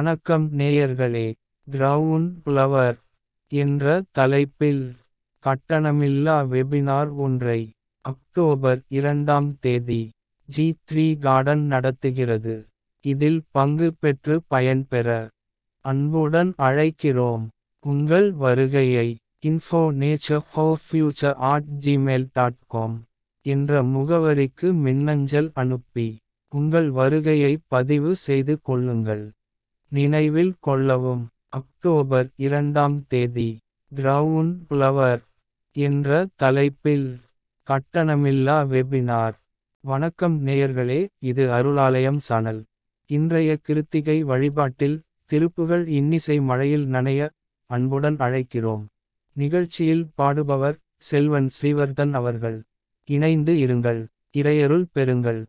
வணக்கம் நேயர்களே. Crown flower என்ற தலைப்பில் கட்டணமில்லா வெபினார் ஒன்றை அக்டோபர் இரண்டாம் தேதி ஜி த்ரீ கார்டன் நடத்துகிறது. இதில் பங்கு பெற்று பயன்பெற அன்புடன் அழைக்கிறோம். உங்கள் வருகையை info nature for future at Gmail dot com என்ற முகவரிக்கு மின்னஞ்சல் அனுப்பி உங்கள் வருகையை பதிவு செய்து கொள்ளுங்கள். நினைவில் கொள்ளவும். அக்டோபர் இரண்டாம் தேதி. கிரவுண்ட் புலவர் என்ற தலைப்பில் கட்டணமில்லா வெபினார் வணக்கம் நேயர்களே இது அருளாலயம் சனல் இன்றைய கிருத்திகை வழிபாட்டில் திருப்புகள் இன்னிசை மழையில் நனைய அன்புடன் அழைக்கிறோம். நிகழ்ச்சியில் பாடுபவர் செல்வன் ஸ்ரீவர்தன் அவர்கள். இணைந்து இருங்கள் இறையருள் பெறுங்கள்.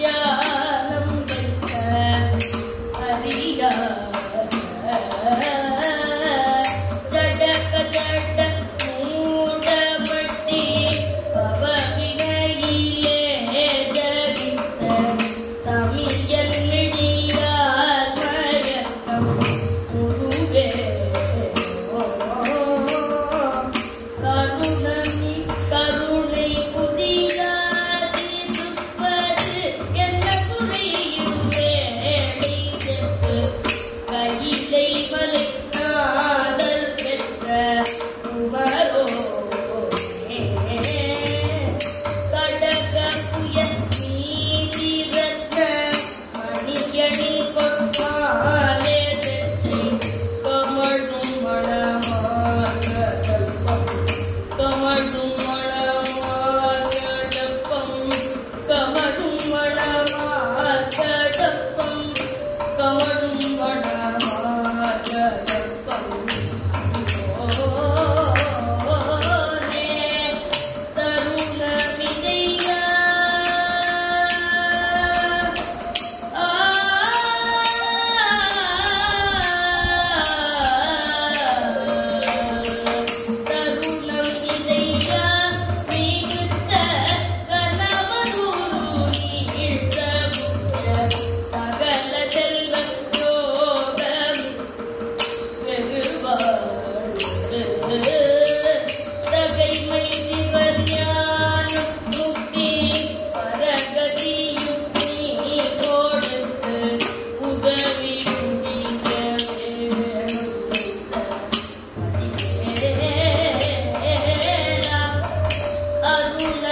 Yeah. 姑娘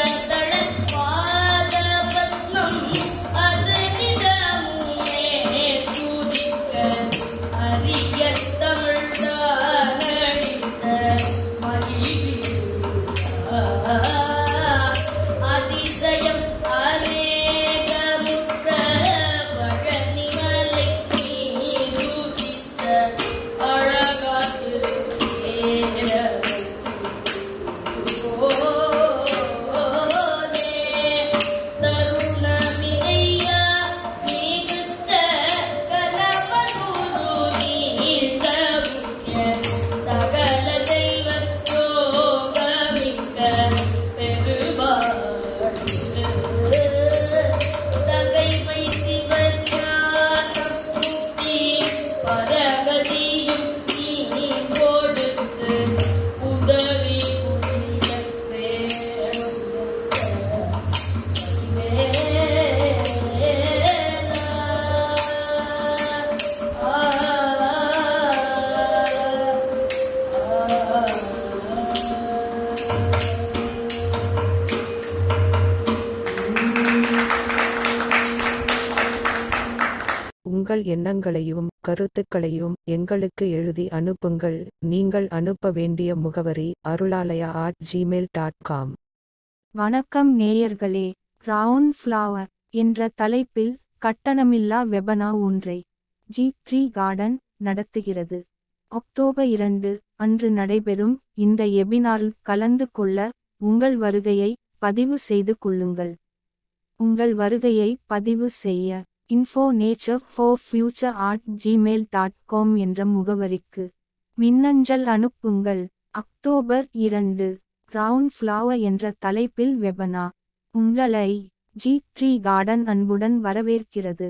உங்கள் எண்ணங்களையும் கருத்துக்களையும் எங்களுக்கு எழுதி அனுப்புங்கள். நீங்கள் அனுப்ப வேண்டிய முகவரி Arulalaya at Gmail dot com வணக்கம் நேயர்களே ரவுண்ட் ஃப்ளவர் என்ற தலைப்பில் கட்டணமில்லா வெபனா ஒன்றை ஜி த்ரீ கார்டன் நடத்துகிறது. அக்டோபர் இரண்டு அன்று நடைபெறும் இந்த எபினாரில் கலந்து கொள்ள உங்கள் வருகையை பதிவு செய்து கொள்ளுங்கள். உங்கள் வருகையை பதிவு செய்ய info nature for future at Gmail dot com என்ற முகவரிக்கு. மின்னஞ்சல் அனுப்புங்கள். அக்டோபர் இரண்டு. ரவுண்ட் ஃப்ளவர் என்ற தலைப்பில் வெபனா உங்களை ஜி த்ரீ கார்டன் அன்புடன் வரவேற்கிறது.